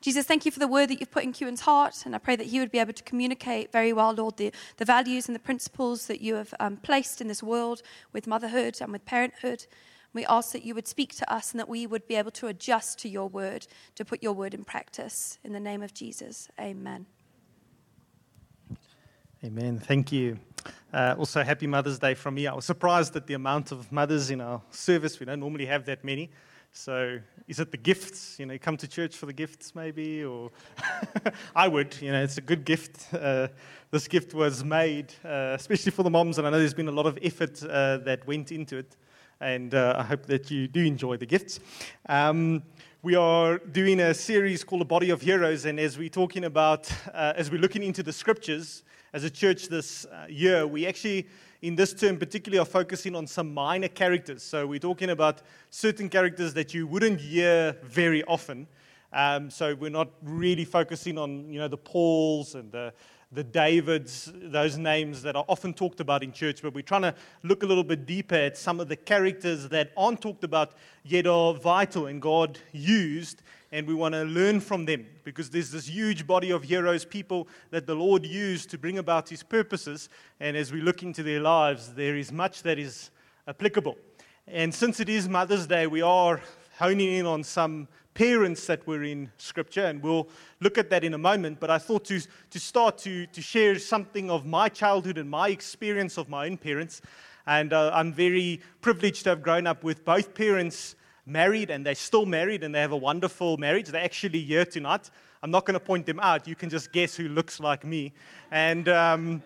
Jesus, thank you for the word that you've put in Kewan's heart, and I pray that he would be able to communicate very well, Lord, the, the values and the principles that you have um, placed in this world with motherhood and with parenthood. We ask that you would speak to us and that we would be able to adjust to your word, to put your word in practice. In the name of Jesus, amen. Amen. Thank you. Uh, also, happy Mother's Day from me. I was surprised at the amount of mothers in our service. We don't normally have that many. So, is it the gifts? You know, you come to church for the gifts, maybe? Or I would. You know, it's a good gift. Uh, this gift was made, uh, especially for the moms, and I know there's been a lot of effort uh, that went into it. And uh, I hope that you do enjoy the gifts. Um, we are doing a series called The Body of Heroes, and as we're talking about, uh, as we're looking into the scriptures, as a church this uh, year, we actually, in this term particularly, are focusing on some minor characters. So we're talking about certain characters that you wouldn't hear very often. Um, so we're not really focusing on, you know, the Pauls and the, the Davids, those names that are often talked about in church, but we're trying to look a little bit deeper at some of the characters that aren't talked about yet are vital and God used and we want to learn from them because there's this huge body of heroes, people that the Lord used to bring about his purposes. And as we look into their lives, there is much that is applicable. And since it is Mother's Day, we are honing in on some parents that were in Scripture, and we'll look at that in a moment. But I thought to, to start to, to share something of my childhood and my experience of my own parents. And uh, I'm very privileged to have grown up with both parents married and they're still married and they have a wonderful marriage. They're actually here tonight. I'm not going to point them out. You can just guess who looks like me. And, um,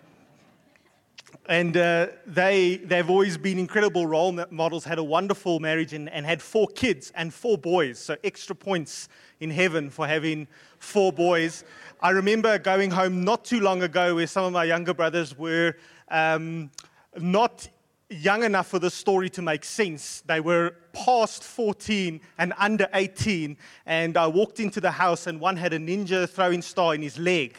and uh, they, they've always been incredible role models, had a wonderful marriage, and, and had four kids and four boys. So, extra points in heaven for having four boys. I remember going home not too long ago where some of my younger brothers were um, not young enough for the story to make sense. They were past 14 and under 18, and I walked into the house, and one had a ninja throwing star in his leg.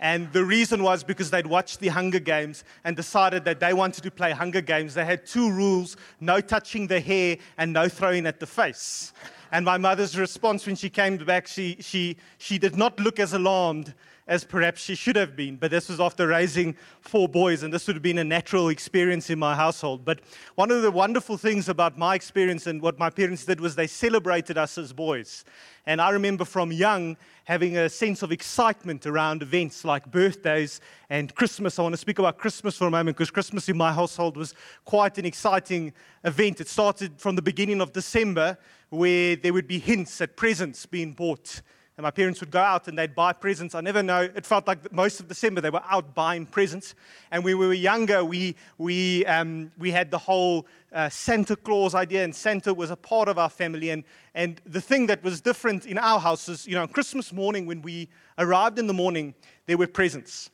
And the reason was because they'd watched the Hunger Games and decided that they wanted to play Hunger Games. They had two rules no touching the hair and no throwing at the face. And my mother's response when she came back, she, she, she did not look as alarmed as perhaps she should have been. But this was after raising four boys, and this would have been a natural experience in my household. But one of the wonderful things about my experience and what my parents did was they celebrated us as boys. And I remember from young having a sense of excitement around events like birthdays and Christmas. I want to speak about Christmas for a moment because Christmas in my household was quite an exciting event. It started from the beginning of December, where there would be hints at presents being bought and my parents would go out and they'd buy presents. I never know, it felt like most of December they were out buying presents. And when we were younger, we, we, um, we had the whole uh, Santa Claus idea, and Santa was a part of our family. And, and the thing that was different in our house is, you know, on Christmas morning, when we arrived in the morning, there were presents.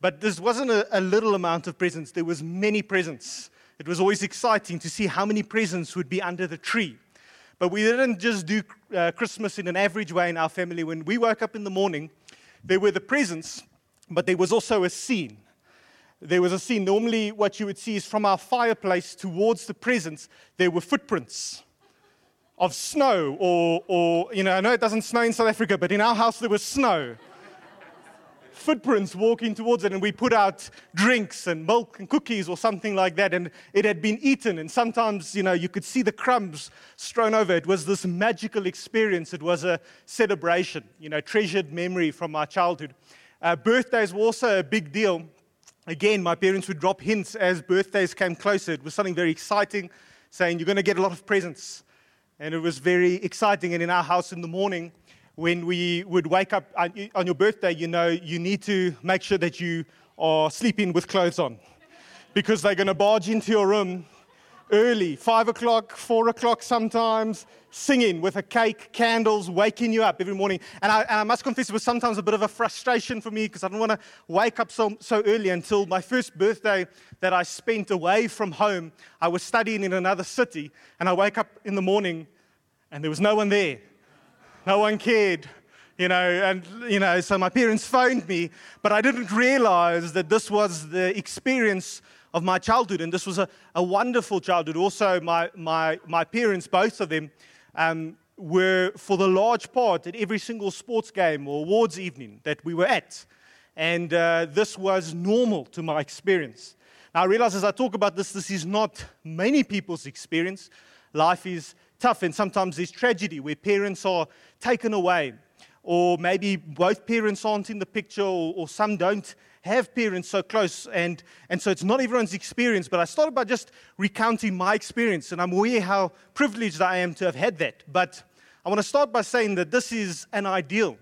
But this wasn't a, a little amount of presents, there was many presents. It was always exciting to see how many presents would be under the tree. But we didn't just do uh, Christmas in an average way in our family. When we woke up in the morning, there were the presents, but there was also a scene. There was a scene. Normally, what you would see is from our fireplace towards the presents, there were footprints of snow, or, or, you know, I know it doesn't snow in South Africa, but in our house there was snow footprints walking towards it, and we put out drinks and milk and cookies or something like that, and it had been eaten, and sometimes, you know, you could see the crumbs strewn over. It was this magical experience. It was a celebration, you know, treasured memory from my childhood. Uh, birthdays were also a big deal. Again, my parents would drop hints as birthdays came closer. It was something very exciting, saying, You're going to get a lot of presents. And it was very exciting. And in our house in the morning, when we would wake up on your birthday, you know, you need to make sure that you are sleeping with clothes on because they're going to barge into your room early, five o'clock, four o'clock sometimes, singing with a cake, candles, waking you up every morning. And I, and I must confess, it was sometimes a bit of a frustration for me because I didn't want to wake up so, so early until my first birthday that I spent away from home. I was studying in another city, and I wake up in the morning and there was no one there. No one cared, you know, and, you know, so my parents phoned me, but I didn't realize that this was the experience of my childhood, and this was a, a wonderful childhood. Also, my, my, my parents, both of them, um, were, for the large part, at every single sports game or awards evening that we were at. And uh, this was normal to my experience. Now, I realize as I talk about this, this is not many people's experience. Life is tough, and sometimes there's tragedy where parents are taken away, or maybe both parents aren't in the picture, or, or some don't have parents so close, and, and so it's not everyone's experience. But I started by just recounting my experience, and I'm aware how privileged I am to have had that. But I want to start by saying that this is an ideal.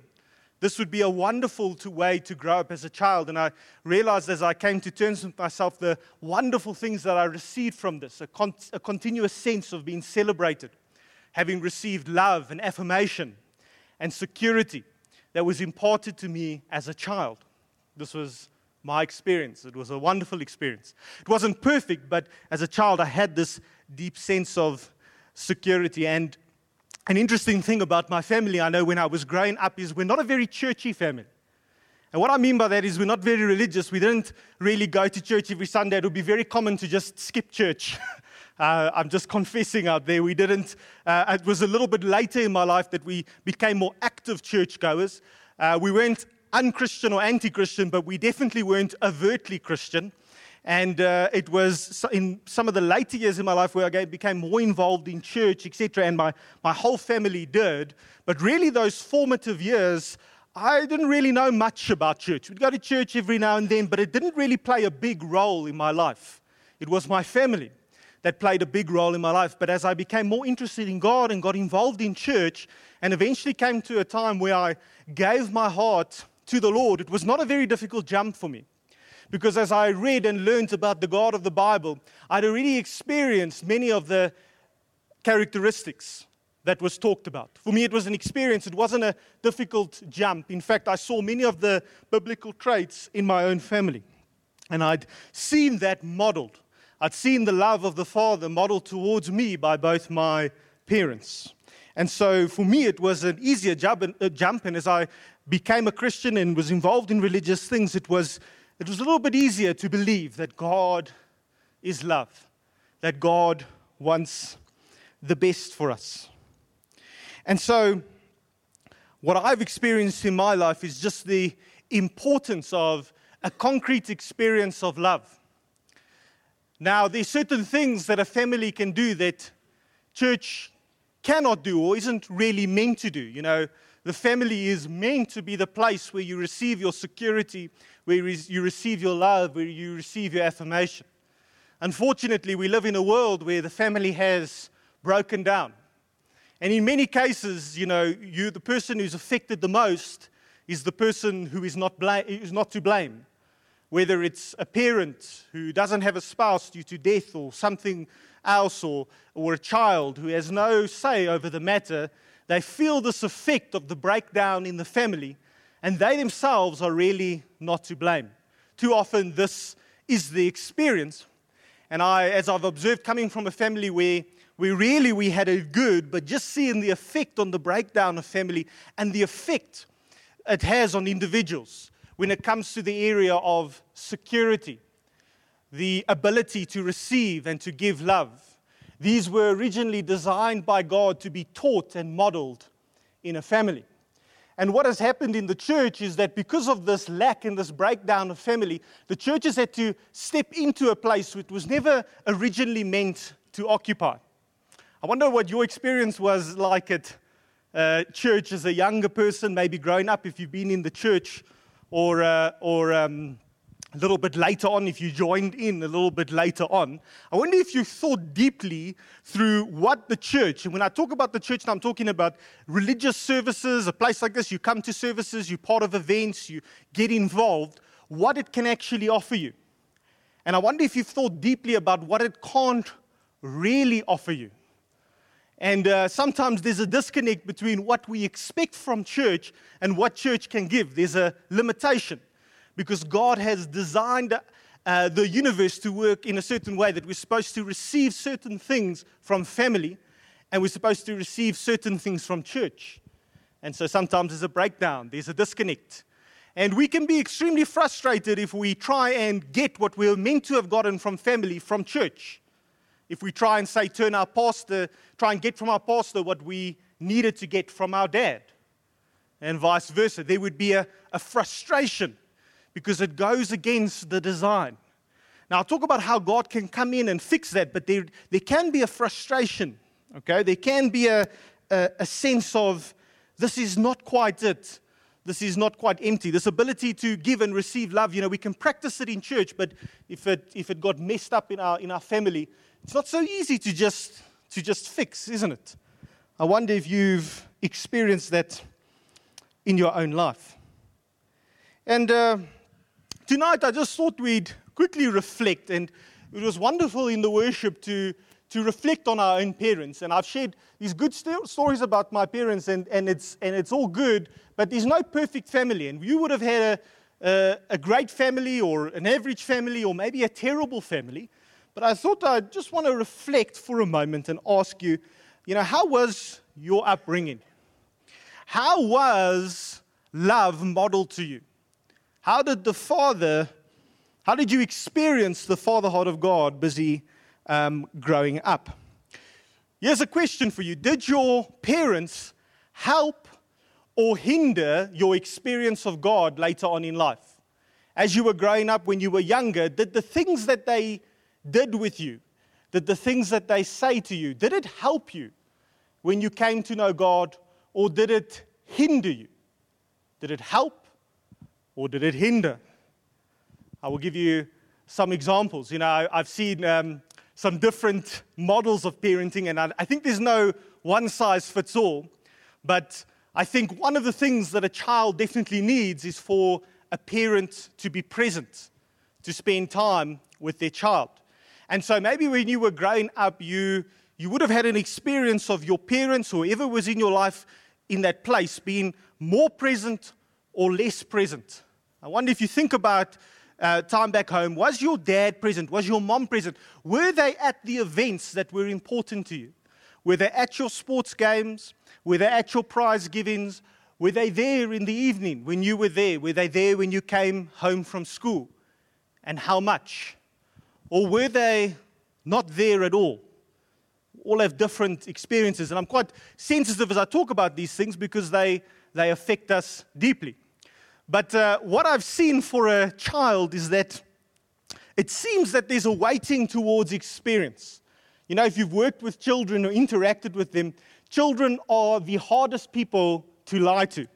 This would be a wonderful way to grow up as a child. And I realized as I came to terms with myself the wonderful things that I received from this a, con- a continuous sense of being celebrated, having received love and affirmation and security that was imparted to me as a child. This was my experience. It was a wonderful experience. It wasn't perfect, but as a child, I had this deep sense of security. And an interesting thing about my family, I know when I was growing up, is we're not a very churchy family. And what I mean by that is we're not very religious. We didn't really go to church every Sunday. It would be very common to just skip church. Uh, I'm just confessing out there. We didn't, uh, it was a little bit later in my life that we became more active churchgoers. Uh, we weren't unchristian or anti Christian, but we definitely weren't overtly Christian. And uh, it was in some of the later years in my life where I became more involved in church, etc., and my, my whole family did. But really, those formative years, I didn't really know much about church. We'd go to church every now and then, but it didn't really play a big role in my life. It was my family that played a big role in my life. But as I became more interested in God and got involved in church, and eventually came to a time where I gave my heart to the Lord, it was not a very difficult jump for me. Because as I read and learned about the God of the Bible, I'd already experienced many of the characteristics that was talked about. For me, it was an experience. It wasn't a difficult jump. In fact, I saw many of the biblical traits in my own family. And I'd seen that modeled. I'd seen the love of the Father modeled towards me by both my parents. And so for me, it was an easier uh, jump, and as I became a Christian and was involved in religious things, it was, it was a little bit easier to believe that God is love, that God wants the best for us. And so, what I've experienced in my life is just the importance of a concrete experience of love. Now, there's certain things that a family can do that church cannot do or isn't really meant to do. You know, the family is meant to be the place where you receive your security, where you receive your love, where you receive your affirmation. Unfortunately, we live in a world where the family has broken down. And in many cases, you know, you, the person who's affected the most is the person who is not, is not to blame. Whether it's a parent who doesn't have a spouse due to death or something else, or, or a child who has no say over the matter, they feel this effect of the breakdown in the family, and they themselves are really not to blame. Too often, this is the experience. And I, as I've observed, coming from a family where we really we had it good, but just seeing the effect on the breakdown of family and the effect it has on individuals when it comes to the area of security, the ability to receive and to give love, these were originally designed by God to be taught and modeled in a family. And what has happened in the church is that because of this lack and this breakdown of family, the church has had to step into a place which was never originally meant to occupy. I wonder what your experience was like at uh, church as a younger person, maybe growing up, if you've been in the church, or, uh, or um, a little bit later on, if you joined in a little bit later on, I wonder if you thought deeply through what the church, and when I talk about the church, I'm talking about religious services, a place like this, you come to services, you're part of events, you get involved, what it can actually offer you. And I wonder if you've thought deeply about what it can't really offer you. And uh, sometimes there's a disconnect between what we expect from church and what church can give. There's a limitation because God has designed uh, the universe to work in a certain way that we're supposed to receive certain things from family and we're supposed to receive certain things from church. And so sometimes there's a breakdown, there's a disconnect. And we can be extremely frustrated if we try and get what we're meant to have gotten from family from church. If we try and say, turn our pastor, try and get from our pastor what we needed to get from our dad, and vice versa. There would be a, a frustration because it goes against the design. Now, I'll talk about how God can come in and fix that, but there, there can be a frustration, okay? There can be a, a, a sense of this is not quite it. This is not quite empty. This ability to give and receive love, you know, we can practice it in church, but if it, if it got messed up in our, in our family, it's not so easy to just, to just fix, isn't it? I wonder if you've experienced that in your own life. And uh, tonight, I just thought we'd quickly reflect, and it was wonderful in the worship to, to reflect on our own parents. And I've shared these good st- stories about my parents, and, and, it's, and it's all good, but there's no perfect family. And you would have had a, a, a great family, or an average family, or maybe a terrible family. But I thought I just want to reflect for a moment and ask you, you know, how was your upbringing? How was love modeled to you? How did the Father how did you experience the fatherhood of God busy um, growing up? Here's a question for you Did your parents help or hinder your experience of God later on in life? As you were growing up, when you were younger, did the things that they did with you, did the things that they say to you, did it help you when you came to know God, or did it hinder you? Did it help or did it hinder? I will give you some examples. You know, I've seen um, some different models of parenting, and I, I think there's no one size fits all. But I think one of the things that a child definitely needs is for a parent to be present, to spend time with their child. And so maybe when you were growing up, you, you would have had an experience of your parents, whoever was in your life in that place, being more present or less present. I wonder if you think about uh, time back home, was your dad present? Was your mom present? Were they at the events that were important to you? Were they at your sports games? Were they at your prize givings? Were they there in the evening when you were there? Were they there when you came home from school? And how much? Or were they not there at all? All have different experiences, and I'm quite sensitive as I talk about these things because they, they affect us deeply. But uh, what I've seen for a child is that it seems that there's a weighting towards experience. You know, if you've worked with children or interacted with them, children are the hardest people to lie to.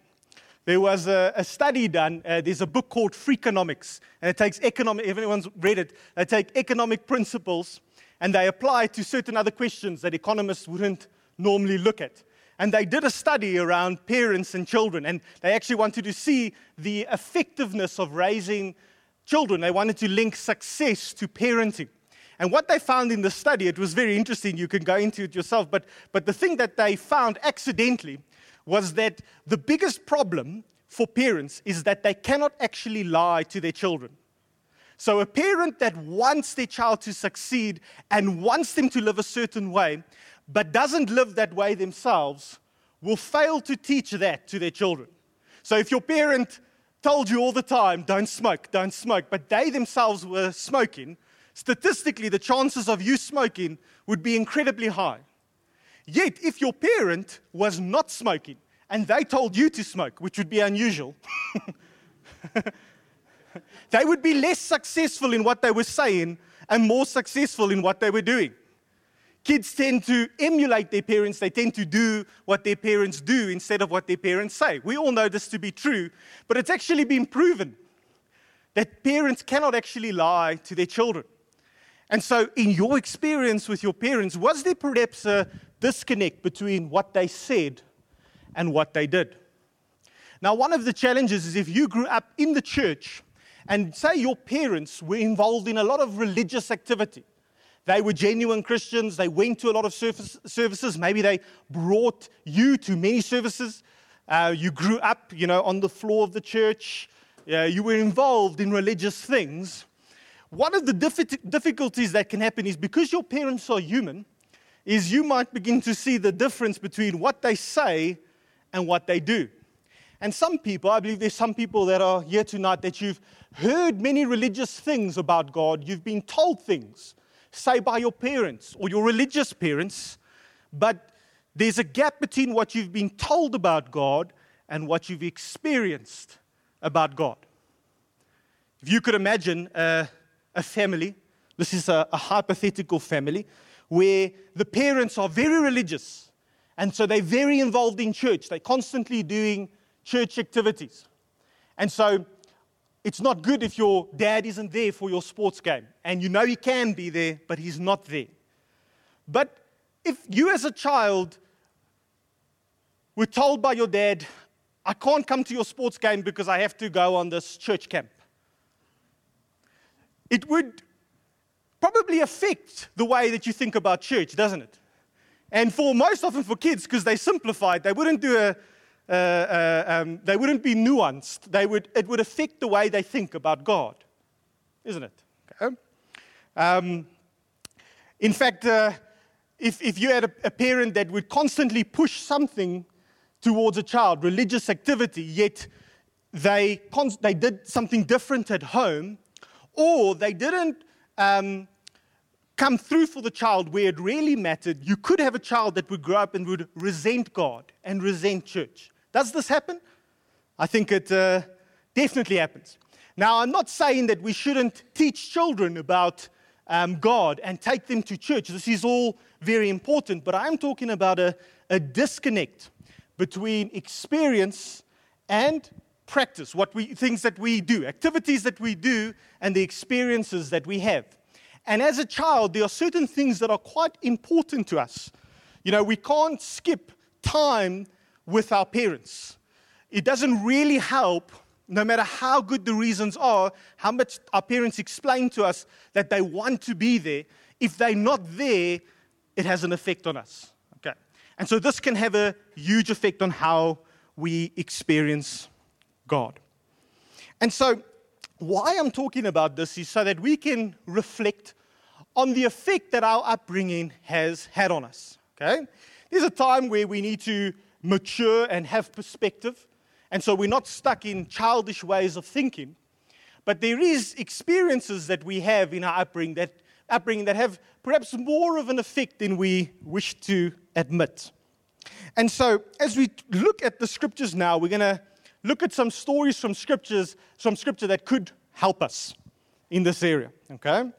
There was a, a study done. Uh, there's a book called Freakonomics, and it takes economic. Everyone's read it. They take economic principles and they apply to certain other questions that economists wouldn't normally look at. And they did a study around parents and children, and they actually wanted to see the effectiveness of raising children. They wanted to link success to parenting. And what they found in the study, it was very interesting. You can go into it yourself. But, but the thing that they found accidentally was that the biggest problem for parents is that they cannot actually lie to their children. So, a parent that wants their child to succeed and wants them to live a certain way but doesn't live that way themselves will fail to teach that to their children. So if your parent told you all the time, don't smoke, don't smoke, but they themselves were smoking, statistically, the chances of you smoking would be incredibly high. Yet, if your parent was not smoking and they told you to smoke, which would be unusual, they would be less successful in what they were saying and more successful in what they were doing. Kids tend to emulate their parents. They tend to do what their parents do instead of what their parents say. We all know this to be true, but it's actually been proven that parents cannot actually lie to their children. And so, in your experience with your parents, was there perhaps a disconnect between what they said and what they did? Now, one of the challenges is if you grew up in the church and say your parents were involved in a lot of religious activity, they were genuine Christians. They went to a lot of services. Maybe they brought you to many services. Uh, you grew up, you know, on the floor of the church. Uh, you were involved in religious things. One of the difficulties that can happen is because your parents are human, is you might begin to see the difference between what they say and what they do. And some people, I believe there's some people that are here tonight that you've heard many religious things about God, you've been told things say by your parents or your religious parents, but there's a gap between what you've been told about God and what you've experienced about God. If you could imagine a, a family, this is a, a hypothetical family, where the parents are very religious. And so they're very involved in church. They're constantly doing church activities. And so it's not good if your dad isn't there for your sports game. And you know he can be there, but he's not there. But if you as a child were told by your dad, I can't come to your sports game because I have to go on this church camp, it would probably affect the way that you think about church, doesn't it? And for most often for kids, because they simplified, they wouldn't do a, um, they wouldn't be nuanced. They would, it would affect the way they think about God, isn't it? Okay. Um, in fact, uh, if, if you had a, a parent that would constantly push something towards a child, religious activity, yet they, they did something different at home, or they didn't um, come through for the child where it really mattered, you could have a child that would grow up and would resent God and resent church. Does this happen? I think it uh, definitely happens. Now, I'm not saying that we shouldn't teach children about um, God and take them to church. This is all very important, but I'm talking about a, a disconnect between experience and practice, what we, things that we do, activities that we do, and the experiences that we have. And as a child, there are certain things that are quite important to us. You know, we can't skip time with our parents. It doesn't really help, no matter how good the reasons are, how much our parents explain to us that they want to be there. If they're not there, it has an effect on us. Okay. And so this can have a huge effect on how we experience God. And so why I'm talking about this is so that we can reflect on the effect that our upbringing has had on us. Okay? There's a time where we need to mature and have perspective, and so we're not stuck in childish ways of thinking. But there is experiences that we have in our upbringing that, upbringing that have perhaps more of an effect than we wish to admit. And so, as we look at the scriptures now, we're going to look at some stories from scriptures, some scripture that could help us in this area. Okay?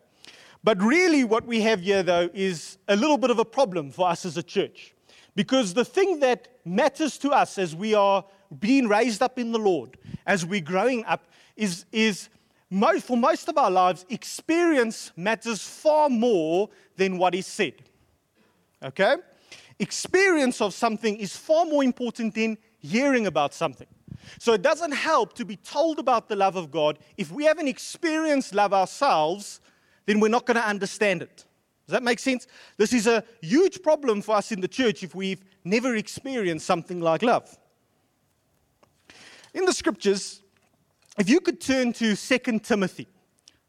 But really, what we have here, though, is a little bit of a problem for us as a church. Because the thing that matters to us as we are being raised up in the Lord, as we're growing up, is, is most, for most of our lives, experience matters far more than what is said. Okay? Experience of something is far more important than hearing about something. So it doesn't help to be told about the love of God if we haven't experienced love ourselves, then we're not going to understand it. Does that make sense? This is a huge problem for us in the church if we've never experienced something like love. In the scriptures, if you could turn to 2 Timothy,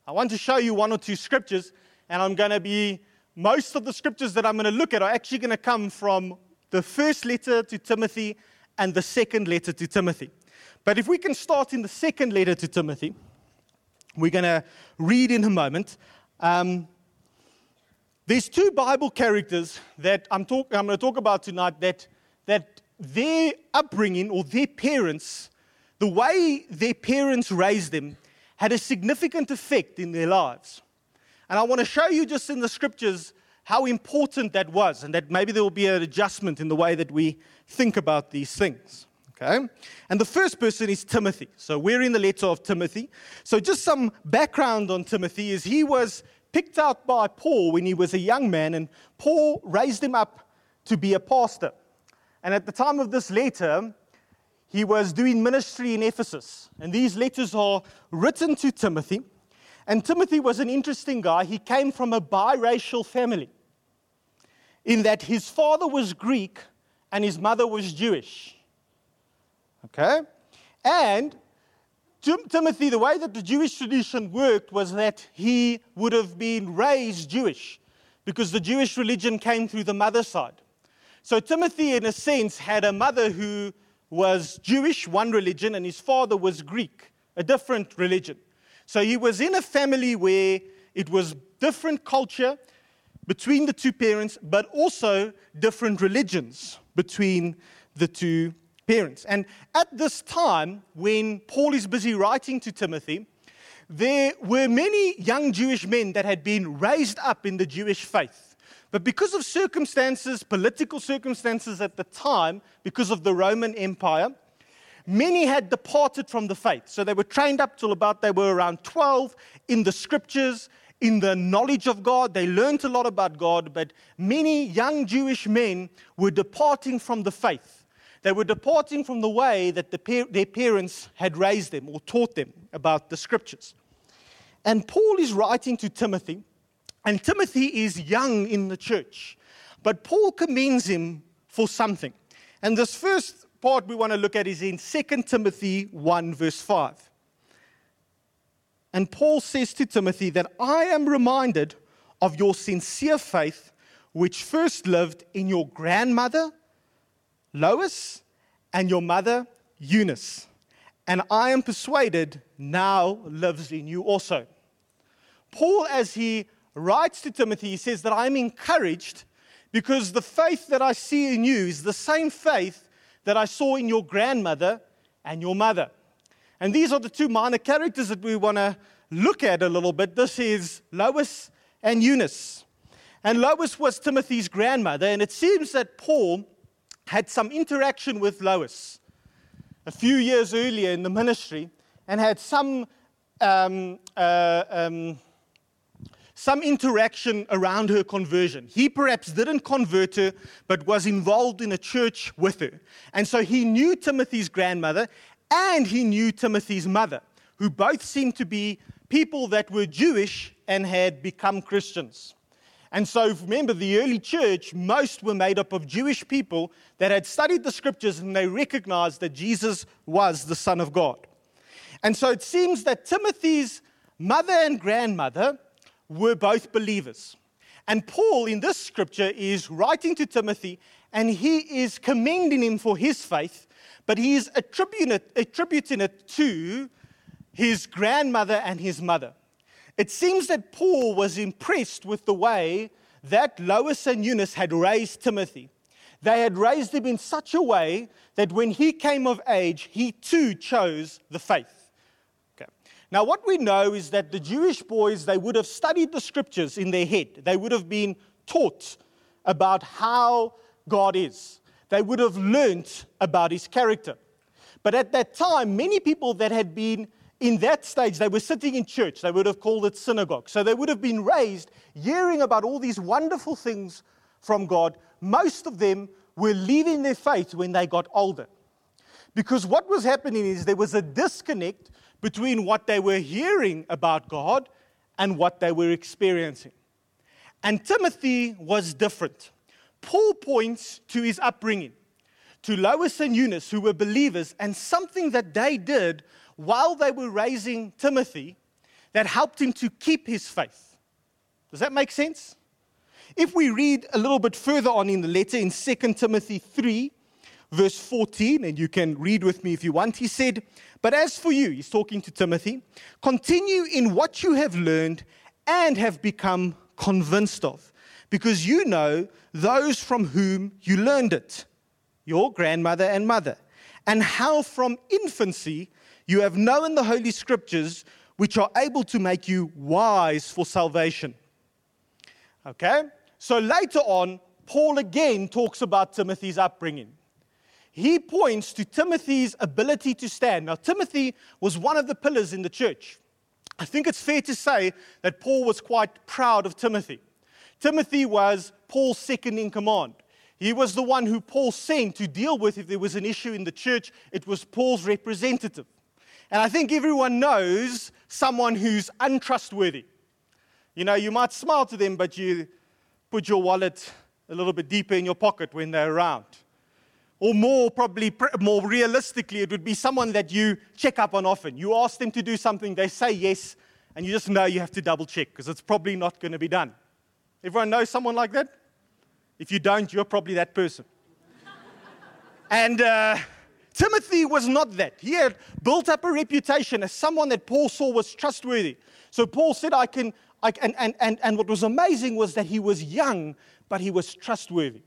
I want to show you one or two scriptures, and I'm going to be, most of the scriptures that I'm going to look at are actually going to come from the first letter to Timothy and the second letter to Timothy. But if we can start in the second letter to Timothy, we're going to read in a moment. Um, there's two Bible characters that I'm, talk, I'm going to talk about tonight that, that their upbringing or their parents, the way their parents raised them, had a significant effect in their lives. And I want to show you just in the scriptures how important that was, and that maybe there will be an adjustment in the way that we think about these things. Okay? And the first person is Timothy. So we're in the letter of Timothy. So just some background on Timothy is he was picked out by Paul when he was a young man, and Paul raised him up to be a pastor. And at the time of this letter, he was doing ministry in Ephesus. And these letters are written to Timothy. And Timothy was an interesting guy. He came from a biracial family, in that his father was Greek and his mother was Jewish. Okay? And Timothy, the way that the Jewish tradition worked was that he would have been raised Jewish because the Jewish religion came through the mother side. So Timothy, in a sense, had a mother who was Jewish, one religion, and his father was Greek, a different religion. So he was in a family where it was different culture, between the two parents, but also different religions between the two parents. And at this time, when Paul is busy writing to Timothy, there were many young Jewish men that had been raised up in the Jewish faith. But because of circumstances, political circumstances at the time, because of the Roman Empire, many had departed from the faith. So they were trained up till about they were around 12 in the scriptures, in the knowledge of God. They learned a lot about God, but many young Jewish men were departing from the faith. They were departing from the way that the, their parents had raised them or taught them about the scriptures. And Paul is writing to Timothy, and Timothy is young in the church, but Paul commends him for something. And this first part we want to look at is in 2 Timothy 1, verse 5. And Paul says to Timothy that I am reminded of your sincere faith, which first lived in your grandmother, Lois, and your mother, Eunice. And I am persuaded now lives in you also. Paul, as he writes to Timothy, he says that I'm encouraged because the faith that I see in you is the same faith that I saw in your grandmother and your mother. And these are the two minor characters that we want to look at a little bit. This is Lois and Eunice. And Lois was Timothy's grandmother, and it seems that Paul had some interaction with Lois a few years earlier in the ministry and had some, um, uh, um, some interaction around her conversion. He perhaps didn't convert her, but was involved in a church with her. And so he knew Timothy's grandmother, and he knew Timothy's mother, who both seemed to be people that were Jewish and had become Christians. And so, remember, the early church, most were made up of Jewish people that had studied the scriptures and they recognized that Jesus was the Son of God. And so it seems that Timothy's mother and grandmother were both believers. And Paul, in this scripture, is writing to Timothy and he is commending him for his faith but he is attributing it, attributing it to his grandmother and his mother. It seems that Paul was impressed with the way that Lois and Eunice had raised Timothy. They had raised him in such a way that when he came of age, he too chose the faith. Now, what we know is that the Jewish boys, they would have studied the scriptures in their head. They would have been taught about how God is they would have learnt about his character. But at that time, many people that had been in that stage, they were sitting in church. They would have called it synagogue. So they would have been raised hearing about all these wonderful things from God. Most of them were leaving their faith when they got older. Because what was happening is there was a disconnect between what they were hearing about God and what they were experiencing. And Timothy was different. Paul points to his upbringing, to Lois and Eunice, who were believers, and something that they did while they were raising Timothy that helped him to keep his faith. Does that make sense? If we read a little bit further on in the letter in 2 Timothy 3, verse 14, and you can read with me if you want, he said, But as for you, he's talking to Timothy, continue in what you have learned and have become convinced of because you know those from whom you learned it, your grandmother and mother, and how from infancy you have known the Holy Scriptures, which are able to make you wise for salvation. Okay? So later on, Paul again talks about Timothy's upbringing. He points to Timothy's ability to stand. Now, Timothy was one of the pillars in the church. I think it's fair to say that Paul was quite proud of Timothy. Timothy was Paul's second in command. He was the one who Paul sent to deal with if there was an issue in the church. It was Paul's representative. And I think everyone knows someone who's untrustworthy. You know, you might smile to them, but you put your wallet a little bit deeper in your pocket when they're around. Or more, probably more realistically, it would be someone that you check up on often. You ask them to do something, they say yes, and you just know you have to double check because it's probably not going to be done. Everyone knows someone like that? If you don't, you're probably that person. and uh, Timothy was not that. He had built up a reputation as someone that Paul saw was trustworthy. So Paul said, I can, I, and, and, and, and what was amazing was that he was young, but he was trustworthy.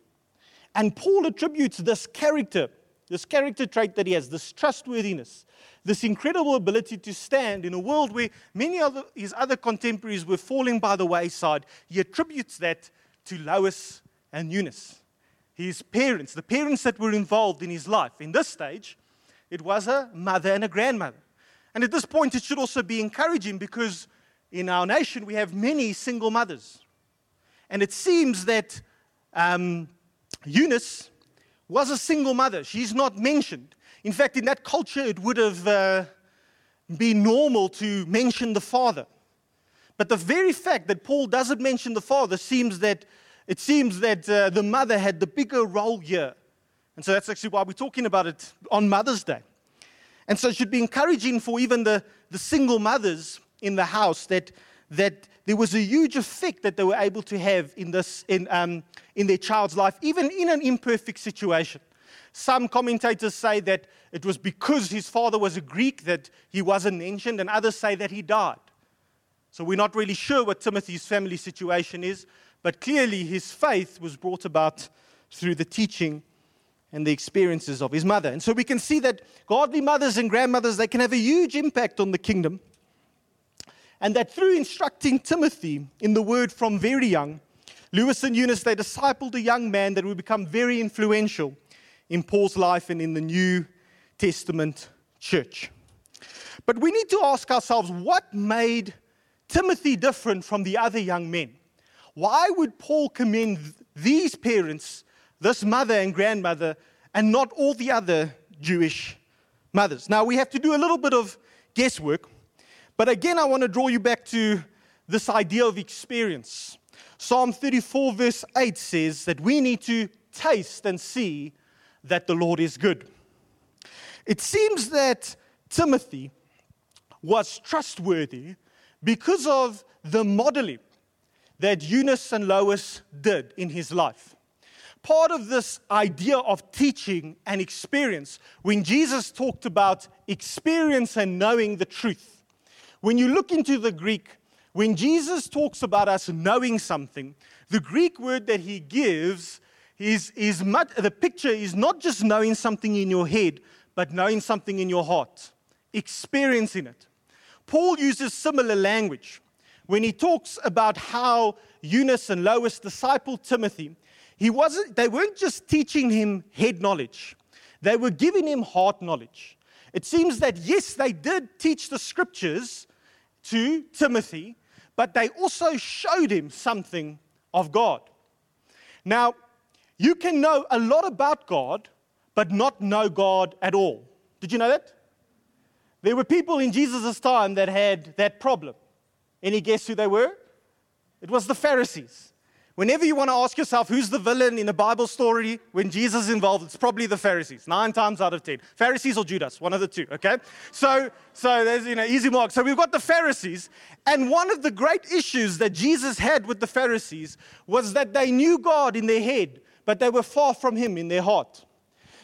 And Paul attributes this character, this character trait that he has, this trustworthiness, this incredible ability to stand in a world where many of his other contemporaries were falling by the wayside. He attributes that to Lois and Eunice, his parents, the parents that were involved in his life. In this stage, it was a mother and a grandmother. And at this point, it should also be encouraging because in our nation we have many single mothers. And it seems that um, Eunice was a single mother. She's not mentioned. In fact, in that culture, it would have uh, been normal to mention the father. But the very fact that Paul doesn't mention the father seems that it seems that uh, the mother had the bigger role here. And so that's actually why we're talking about it on Mother's Day. And so it should be encouraging for even the, the single mothers in the house that, that there was a huge effect that they were able to have in, this, in, um, in their child's life, even in an imperfect situation. Some commentators say that it was because his father was a Greek that he wasn't mentioned, and others say that he died. So we're not really sure what Timothy's family situation is, but clearly his faith was brought about through the teaching and the experiences of his mother. And so we can see that godly mothers and grandmothers, they can have a huge impact on the kingdom. And that through instructing Timothy in the word from very young, Lois and Eunice, they discipled a young man that would become very influential in Paul's life and in the New Testament church. But we need to ask ourselves what made Timothy different from the other young men. Why would Paul commend these parents, this mother and grandmother, and not all the other Jewish mothers? Now, we have to do a little bit of guesswork, but again, I want to draw you back to this idea of experience. Psalm 34, verse 8 says that we need to taste and see that the Lord is good. It seems that Timothy was trustworthy because of the modeling that Eunice and Lois did in his life. Part of this idea of teaching and experience, when Jesus talked about experience and knowing the truth, when you look into the Greek, when Jesus talks about us knowing something, the Greek word that he gives is, is much, the picture is not just knowing something in your head, but knowing something in your heart, experiencing it. Paul uses similar language when he talks about how Eunice and Lois discipled Timothy. He wasn't, they weren't just teaching him head knowledge, they were giving him heart knowledge. It seems that, yes, they did teach the scriptures to Timothy, but they also showed him something of God. Now, you can know a lot about God, but not know God at all. Did you know that? There were people in Jesus' time that had that problem. Any guess who they were? It was the Pharisees. Whenever you want to ask yourself who's the villain in a Bible story when Jesus is involved, it's probably the Pharisees, nine times out of ten. Pharisees or Judas, one of the two, okay? So, so there's, you know, easy mark. So we've got the Pharisees, and one of the great issues that Jesus had with the Pharisees was that they knew God in their head, but they were far from Him in their heart.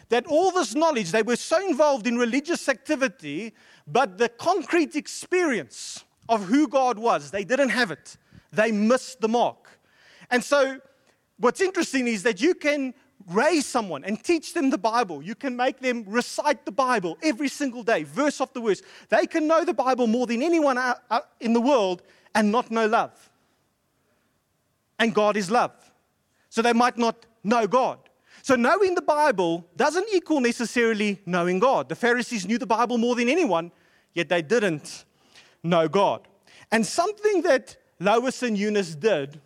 That all this knowledge, they were so involved in religious activity but the concrete experience of who God was, they didn't have it. They missed the mark. And so, what's interesting is that you can raise someone and teach them the Bible. You can make them recite the Bible every single day, verse after verse. They can know the Bible more than anyone in the world and not know love. And God is love. So they might not know God. So, knowing the Bible doesn't equal necessarily knowing God. The Pharisees knew the Bible more than anyone, yet they didn't know God. And something that Lois and Eunice did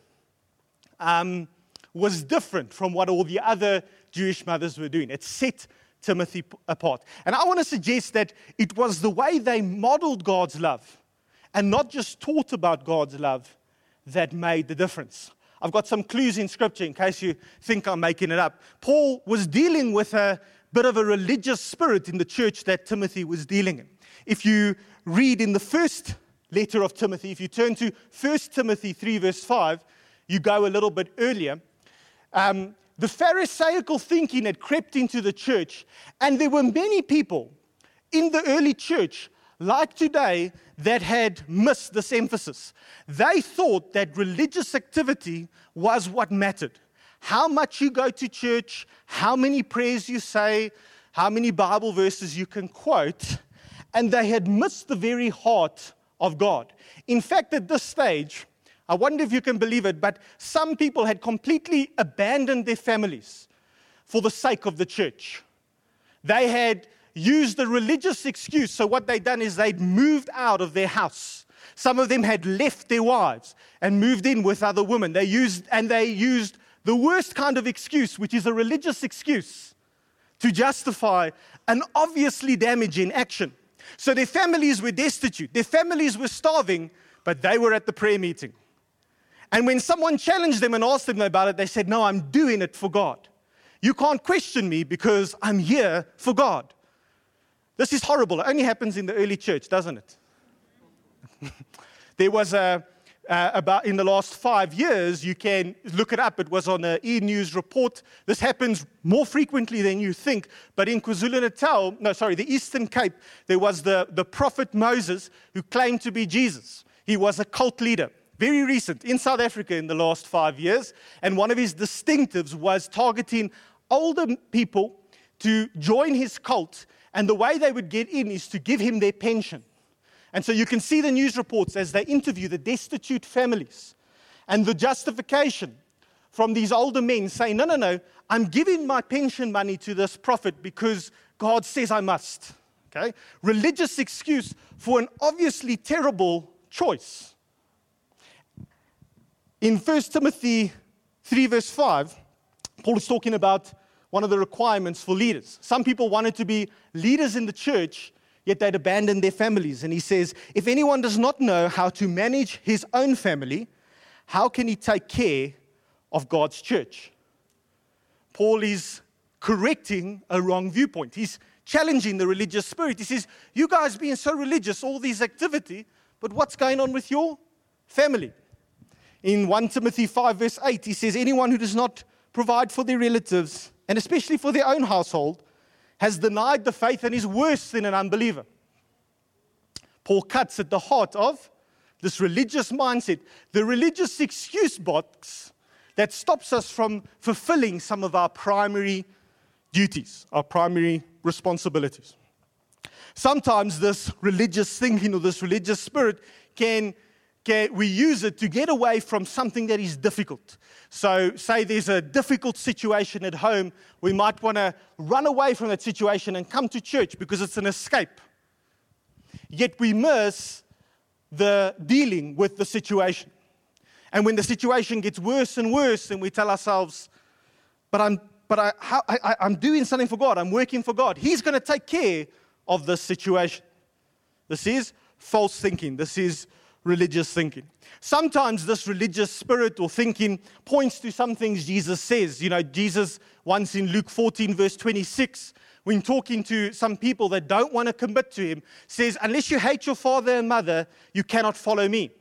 um, was different from what all the other Jewish mothers were doing. It set Timothy apart. And I want to suggest that it was the way they modeled God's love and not just taught about God's love that made the difference. I've got some clues in scripture in case you think I'm making it up. Paul was dealing with a bit of a religious spirit in the church that Timothy was dealing in. If you read in the first letter of Timothy, if you turn to 1 Timothy 3, verse 5, you go a little bit earlier. Um, the Pharisaical thinking had crept into the church, and there were many people in the early church like today, that had missed this emphasis. They thought that religious activity was what mattered. How much you go to church, how many prayers you say, how many Bible verses you can quote, and they had missed the very heart of God. In fact, at this stage, I wonder if you can believe it, but some people had completely abandoned their families for the sake of the church. They had used the religious excuse. So, what they'd done is they'd moved out of their house. Some of them had left their wives and moved in with other women. They used, and they used the worst kind of excuse, which is a religious excuse, to justify an obviously damaging action. So, their families were destitute, their families were starving, but they were at the prayer meeting. And when someone challenged them and asked them about it, they said, No, I'm doing it for God. You can't question me because I'm here for God. This is horrible. It only happens in the early church, doesn't it? there was a, uh, about in the last five years, you can look it up. It was on an e news report. This happens more frequently than you think. But in KwaZulu Natal, no, sorry, the Eastern Cape, there was the, the prophet Moses who claimed to be Jesus. He was a cult leader, very recent in South Africa in the last five years. And one of his distinctives was targeting older people to join his cult and the way they would get in is to give him their pension. And so you can see the news reports as they interview the destitute families and the justification from these older men saying, No, no, no, I'm giving my pension money to this prophet because God says I must. Okay? Religious excuse for an obviously terrible choice. In 1 Timothy 3, verse 5, Paul is talking about one of the requirements for leaders. Some people wanted to be leaders in the church, yet they'd abandoned their families. And he says, if anyone does not know how to manage his own family, how can he take care of God's church? Paul is correcting a wrong viewpoint. He's challenging the religious spirit. He says, You guys being so religious, all these activity, but what's going on with your family? In 1 Timothy 5, verse 8, he says, Anyone who does not provide for their relatives and especially for their own household, has denied the faith and is worse than an unbeliever. Paul cuts at the heart of this religious mindset, the religious excuse box that stops us from fulfilling some of our primary duties, our primary responsibilities. Sometimes this religious thinking or this religious spirit can we use it to get away from something that is difficult. So, say there's a difficult situation at home, we might want to run away from that situation and come to church because it's an escape. Yet we miss the dealing with the situation. And when the situation gets worse and worse, and we tell ourselves, but I'm, but I, how, I, I'm doing something for God, I'm working for God, He's going to take care of this situation. This is false thinking. This is religious thinking. Sometimes this religious spirit or thinking points to some things Jesus says. You know, Jesus once in Luke 14, verse 26, when talking to some people that don't want to commit to him, says, Unless you hate your father and mother, you cannot follow me.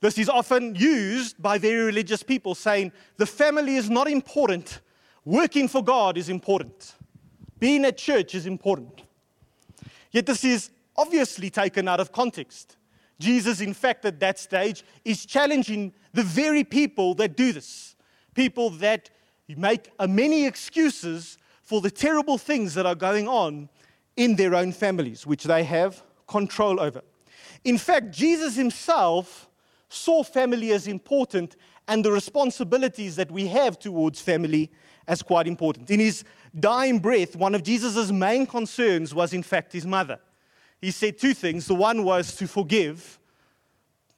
This is often used by very religious people saying the family is not important, working for God is important, being at church is important. Yet this is obviously taken out of context. Jesus, in fact, at that stage, is challenging the very people that do this. People that make many excuses for the terrible things that are going on in their own families, which they have control over. In fact, Jesus himself saw family as important and the responsibilities that we have towards family as quite important. In his dying breath, one of Jesus' main concerns was, in fact, his mother he said two things. The one was to forgive.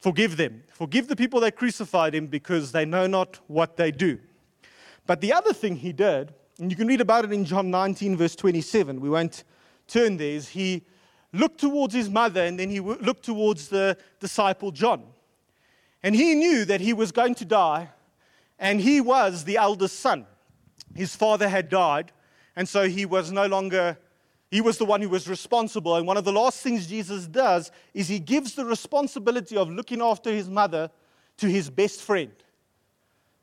Forgive them. Forgive the people that crucified him because they know not what they do. But the other thing he did, and you can read about it in John 19, verse 27, we won't turn there, is he looked towards his mother and then he looked towards the disciple John. And he knew that he was going to die, and he was the eldest son. His father had died, and so he was no longer he was the one who was responsible. And one of the last things Jesus does is he gives the responsibility of looking after his mother to his best friend.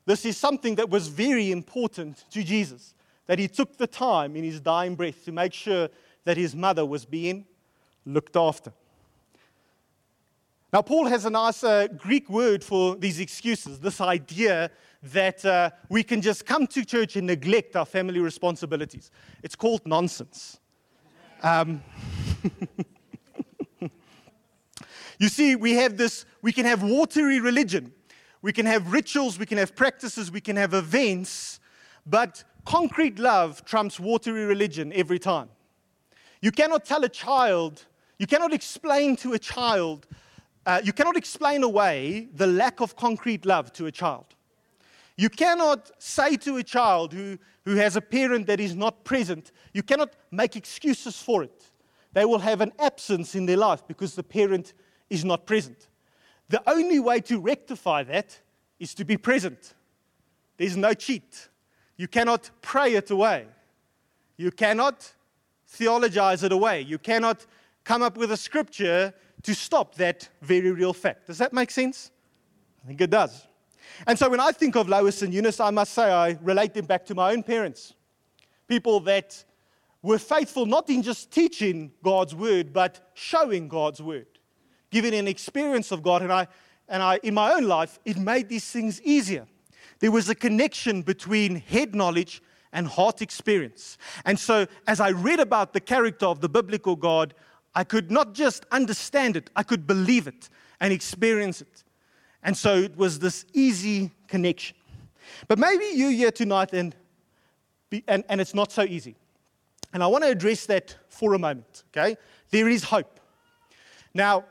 This is something that was very important to Jesus, that he took the time in his dying breath to make sure that his mother was being looked after. Now, Paul has a nice uh, Greek word for these excuses this idea that uh, we can just come to church and neglect our family responsibilities. It's called nonsense. Um, you see, we have this, we can have watery religion, we can have rituals, we can have practices, we can have events, but concrete love trumps watery religion every time. You cannot tell a child, you cannot explain to a child, uh, you cannot explain away the lack of concrete love to a child. You cannot say to a child who, who has a parent that is not present, you cannot make excuses for it. They will have an absence in their life because the parent is not present. The only way to rectify that is to be present. There's no cheat. You cannot pray it away. You cannot theologize it away. You cannot come up with a scripture to stop that very real fact. Does that make sense? I think it does. And so when I think of Lois and Eunice, I must say I relate them back to my own parents. People that were faithful not in just teaching God's word, but showing God's word, giving an experience of God. And I, and I, in my own life, it made these things easier. There was a connection between head knowledge and heart experience. And so, as I read about the character of the biblical God, I could not just understand it, I could believe it and experience it. And so it was this easy connection. But maybe you're here tonight and, and, and it's not so easy. And I want to address that for a moment, okay? There is hope. Now,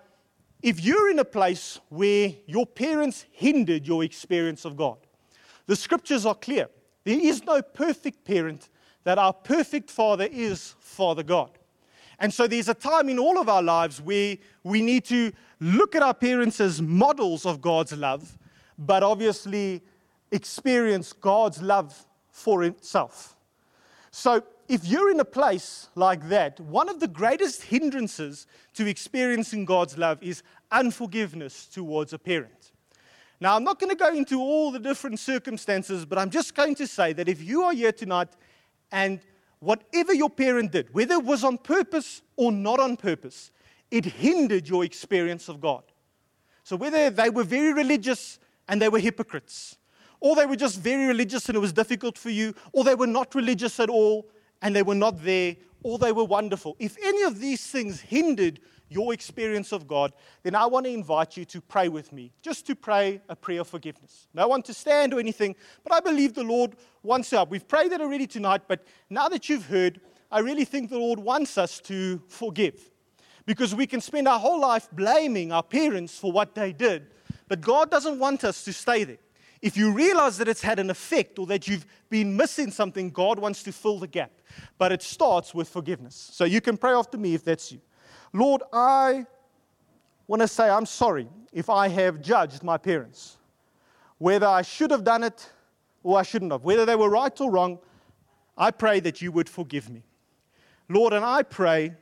if you're in a place where your parents hindered your experience of God, the scriptures are clear. There is no perfect parent, that our perfect Father is Father God. And so there's a time in all of our lives where we need to look at our parents as models of God's love, but obviously experience God's love for itself. So if you're in a place like that, one of the greatest hindrances to experiencing God's love is unforgiveness towards a parent. Now, I'm not going to go into all the different circumstances, but I'm just going to say that if you are here tonight and whatever your parent did, whether it was on purpose or not on purpose, it hindered your experience of God. So, whether they were very religious and they were hypocrites, or they were just very religious and it was difficult for you, or they were not religious at all and they were not there, or they were wonderful. If any of these things hindered your experience of God, then I want to invite you to pray with me, just to pray a prayer of forgiveness. No one to stand or anything, but I believe the Lord wants help. We've prayed that already tonight, but now that you've heard, I really think the Lord wants us to forgive. Because we can spend our whole life blaming our parents for what they did, but God doesn't want us to stay there. If you realize that it's had an effect or that you've been missing something, God wants to fill the gap. But it starts with forgiveness. So you can pray after me if that's you. Lord, I want to say I'm sorry if I have judged my parents, whether I should have done it or I shouldn't have, whether they were right or wrong. I pray that you would forgive me. Lord, and I pray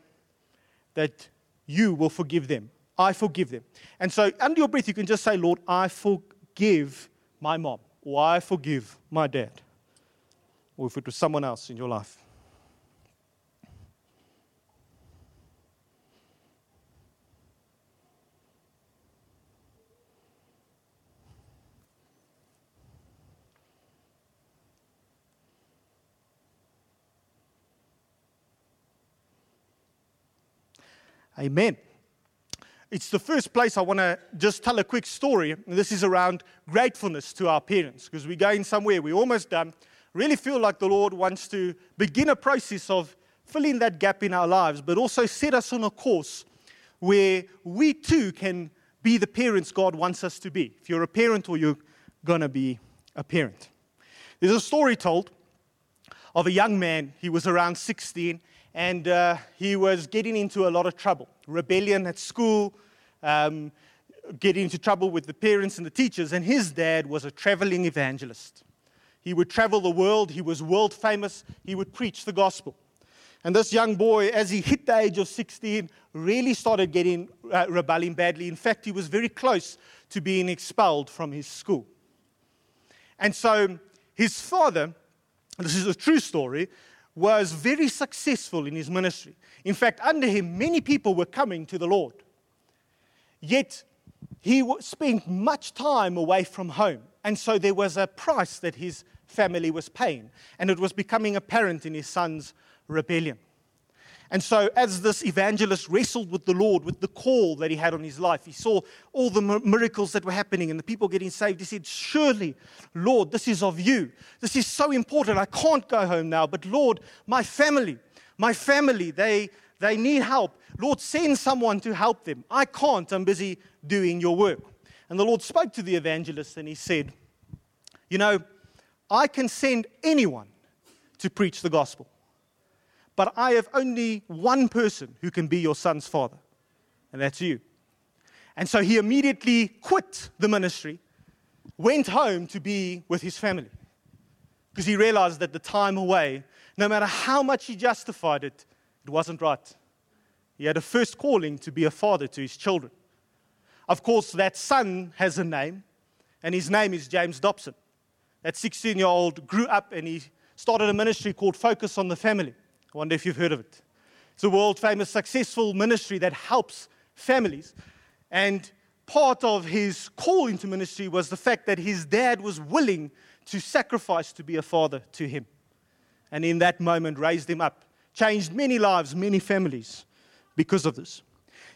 that you will forgive them. I forgive them. And so, under your breath, you can just say, Lord, I forgive my mom, or I forgive my dad, or if it was someone else in your life. Amen. It's the first place I want to just tell a quick story. This is around gratefulness to our parents because we're going somewhere, we're almost done. Really feel like the Lord wants to begin a process of filling that gap in our lives, but also set us on a course where we too can be the parents God wants us to be. If you're a parent or you're going to be a parent, there's a story told of a young man. He was around 16 and uh, he was getting into a lot of trouble rebellion at school, um, getting into trouble with the parents and the teachers. And his dad was a traveling evangelist. He would travel the world, he was world famous, he would preach the gospel. And this young boy, as he hit the age of 16, really started getting uh, rebelling badly. In fact, he was very close to being expelled from his school. And so his father, this is a true story, was very successful in his ministry. In fact, under him, many people were coming to the Lord. Yet, he spent much time away from home. And so there was a price that his family was paying. And it was becoming apparent in his son's rebellion. And so, as this evangelist wrestled with the Lord, with the call that he had on his life, he saw all the miracles that were happening and the people getting saved. He said, Surely, Lord, this is of you. This is so important. I can't go home now. But, Lord, my family, my family, they, they need help. Lord, send someone to help them. I can't. I'm busy doing your work. And the Lord spoke to the evangelist and he said, You know, I can send anyone to preach the gospel but I have only one person who can be your son's father, and that's you. And so he immediately quit the ministry, went home to be with his family, because he realized that the time away, no matter how much he justified it, it wasn't right. He had a first calling to be a father to his children. Of course, that son has a name, and his name is James Dobson. That 16 year old grew up and he started a ministry called Focus on the Family. I wonder if you've heard of it. It's a world famous, successful ministry that helps families. And part of his call into ministry was the fact that his dad was willing to sacrifice to be a father to him. And in that moment, raised him up, changed many lives, many families because of this.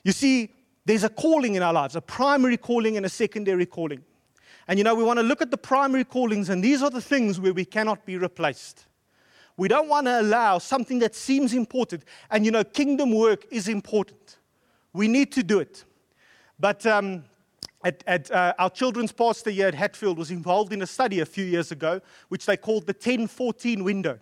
You see, there's a calling in our lives, a primary calling and a secondary calling. And you know, we want to look at the primary callings, and these are the things where we cannot be replaced. We don't want to allow something that seems important. And you know, kingdom work is important. We need to do it. But um, at, at uh, our children's pastor here at Hatfield was involved in a study a few years ago, which they called the 1014 window.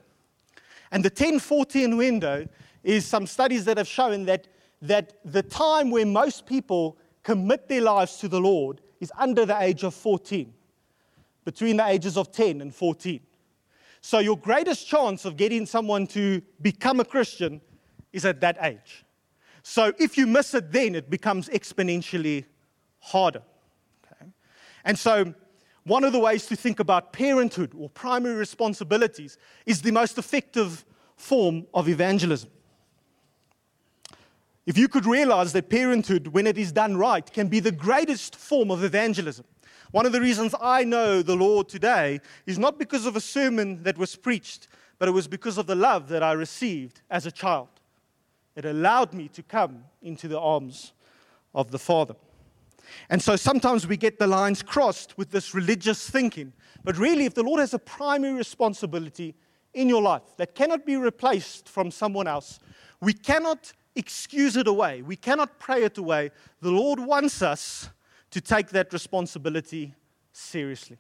And the 1014 window is some studies that have shown that, that the time where most people commit their lives to the Lord is under the age of 14, between the ages of 10 and 14. So, your greatest chance of getting someone to become a Christian is at that age. So, if you miss it then, it becomes exponentially harder. Okay? And so, one of the ways to think about parenthood or primary responsibilities is the most effective form of evangelism. If you could realize that parenthood, when it is done right, can be the greatest form of evangelism, one of the reasons I know the Lord today is not because of a sermon that was preached, but it was because of the love that I received as a child. It allowed me to come into the arms of the Father. And so sometimes we get the lines crossed with this religious thinking. But really, if the Lord has a primary responsibility in your life that cannot be replaced from someone else, we cannot excuse it away. We cannot pray it away. The Lord wants us to take that responsibility seriously.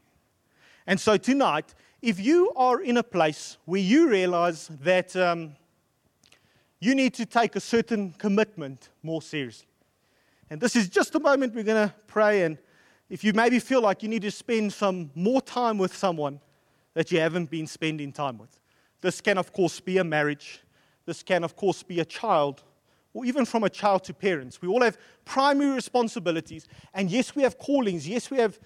And so tonight, if you are in a place where you realize that um, you need to take a certain commitment more seriously, and this is just a moment we're going to pray, and if you maybe feel like you need to spend some more time with someone that you haven't been spending time with, this can, of course, be a marriage, this can, of course, be a child or even from a child to parents. We all have primary responsibilities. And yes, we have callings. Yes, we have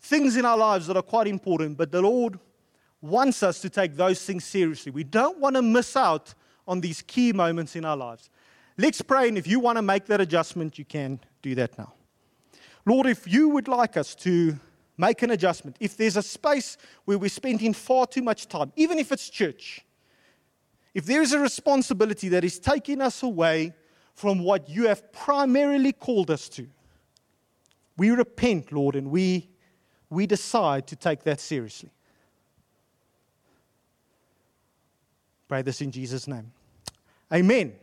things in our lives that are quite important. But the Lord wants us to take those things seriously. We don't want to miss out on these key moments in our lives. Let's pray. And if you want to make that adjustment, you can do that now. Lord, if you would like us to make an adjustment, if there's a space where we're spending far too much time, even if it's church, if there is a responsibility that is taking us away from what you have primarily called us to, we repent, Lord, and we, we decide to take that seriously. Pray this in Jesus' name. Amen.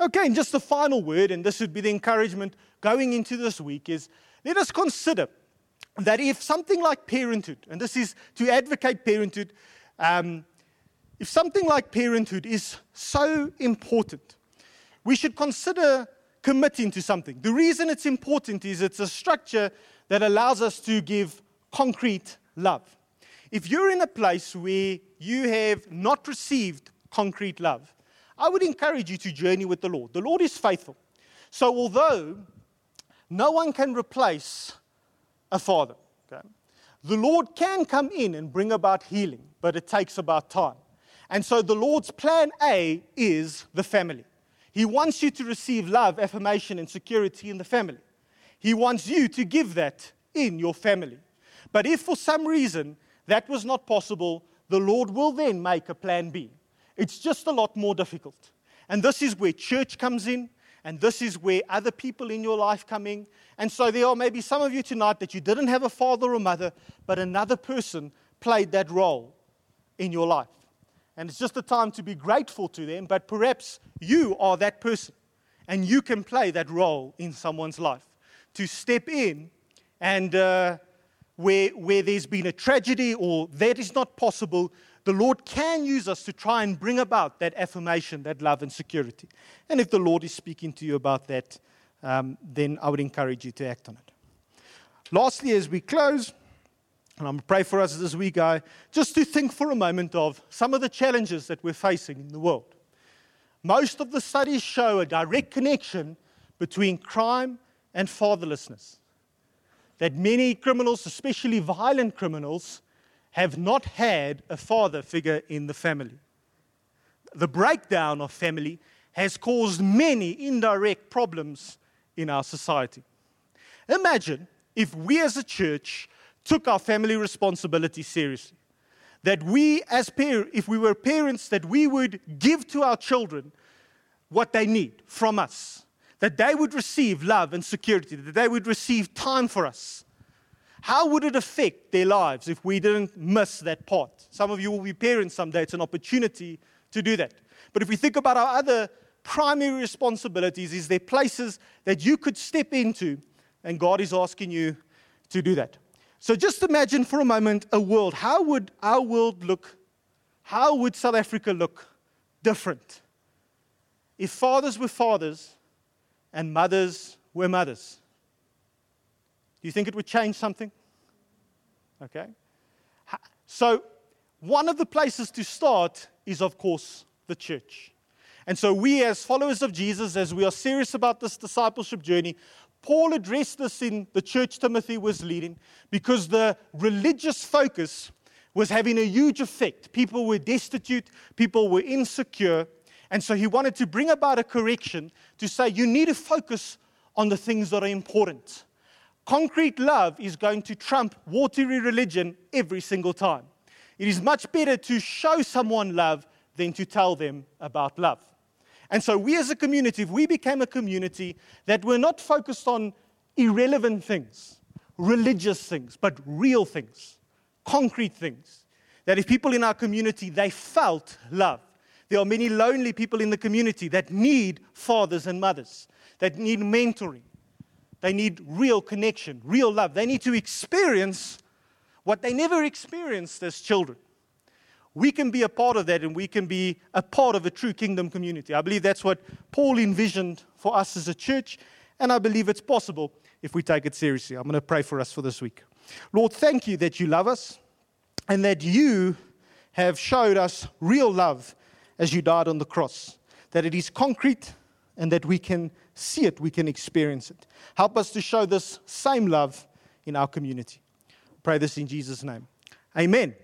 Okay, and just the final word, and this would be the encouragement going into this week, is let us consider that if something like parenthood, and this is to advocate parenthood, um, if something like parenthood is so important, we should consider committing to something. The reason it's important is it's a structure that allows us to give concrete love. If you're in a place where you have not received concrete love, I would encourage you to journey with the Lord. The Lord is faithful. So, although no one can replace a father, okay, the Lord can come in and bring about healing, but it takes about time. And so the Lord's plan A is the family. He wants you to receive love, affirmation, and security in the family. He wants you to give that in your family. But if for some reason that was not possible, the Lord will then make a plan B. It's just a lot more difficult. And this is where church comes in, and this is where other people in your life come in. And so there are maybe some of you tonight that you didn't have a father or mother, but another person played that role in your life. And it's just a time to be grateful to them, but perhaps you are that person and you can play that role in someone's life to step in and uh, where, where there's been a tragedy or that is not possible, the Lord can use us to try and bring about that affirmation, that love and security. And if the Lord is speaking to you about that, um, then I would encourage you to act on it. Lastly, as we close, and I'm going to pray for us as we go, just to think for a moment of some of the challenges that we're facing in the world. Most of the studies show a direct connection between crime and fatherlessness. That many criminals, especially violent criminals, have not had a father figure in the family. The breakdown of family has caused many indirect problems in our society. Imagine if we as a church took our family responsibility seriously. That we, as parents, if we were parents, that we would give to our children what they need from us. That they would receive love and security, that they would receive time for us. How would it affect their lives if we didn't miss that part? Some of you will be parents someday. It's an opportunity to do that. But if we think about our other primary responsibilities, is there places that you could step into, and God is asking you to do that. So just imagine for a moment a world. How would our world look? How would South Africa look different if fathers were fathers and mothers were mothers? Do you think it would change something? Okay. So, one of the places to start is, of course, the church. And so, we as followers of Jesus, as we are serious about this discipleship journey, Paul addressed this in the church Timothy was leading because the religious focus was having a huge effect. People were destitute, people were insecure. And so he wanted to bring about a correction to say you need to focus on the things that are important. Concrete love is going to trump watery religion every single time. It is much better to show someone love than to tell them about love. And so, we as a community, if we became a community that were not focused on irrelevant things, religious things, but real things, concrete things, that if people in our community they felt love, there are many lonely people in the community that need fathers and mothers, that need mentoring, they need real connection, real love. They need to experience what they never experienced as children we can be a part of that and we can be a part of a true kingdom community. I believe that's what Paul envisioned for us as a church, and I believe it's possible if we take it seriously. I'm going to pray for us for this week. Lord, thank you that you love us and that you have showed us real love as you died on the cross, that it is concrete and that we can see it, we can experience it. Help us to show this same love in our community. Pray this in Jesus' name. Amen.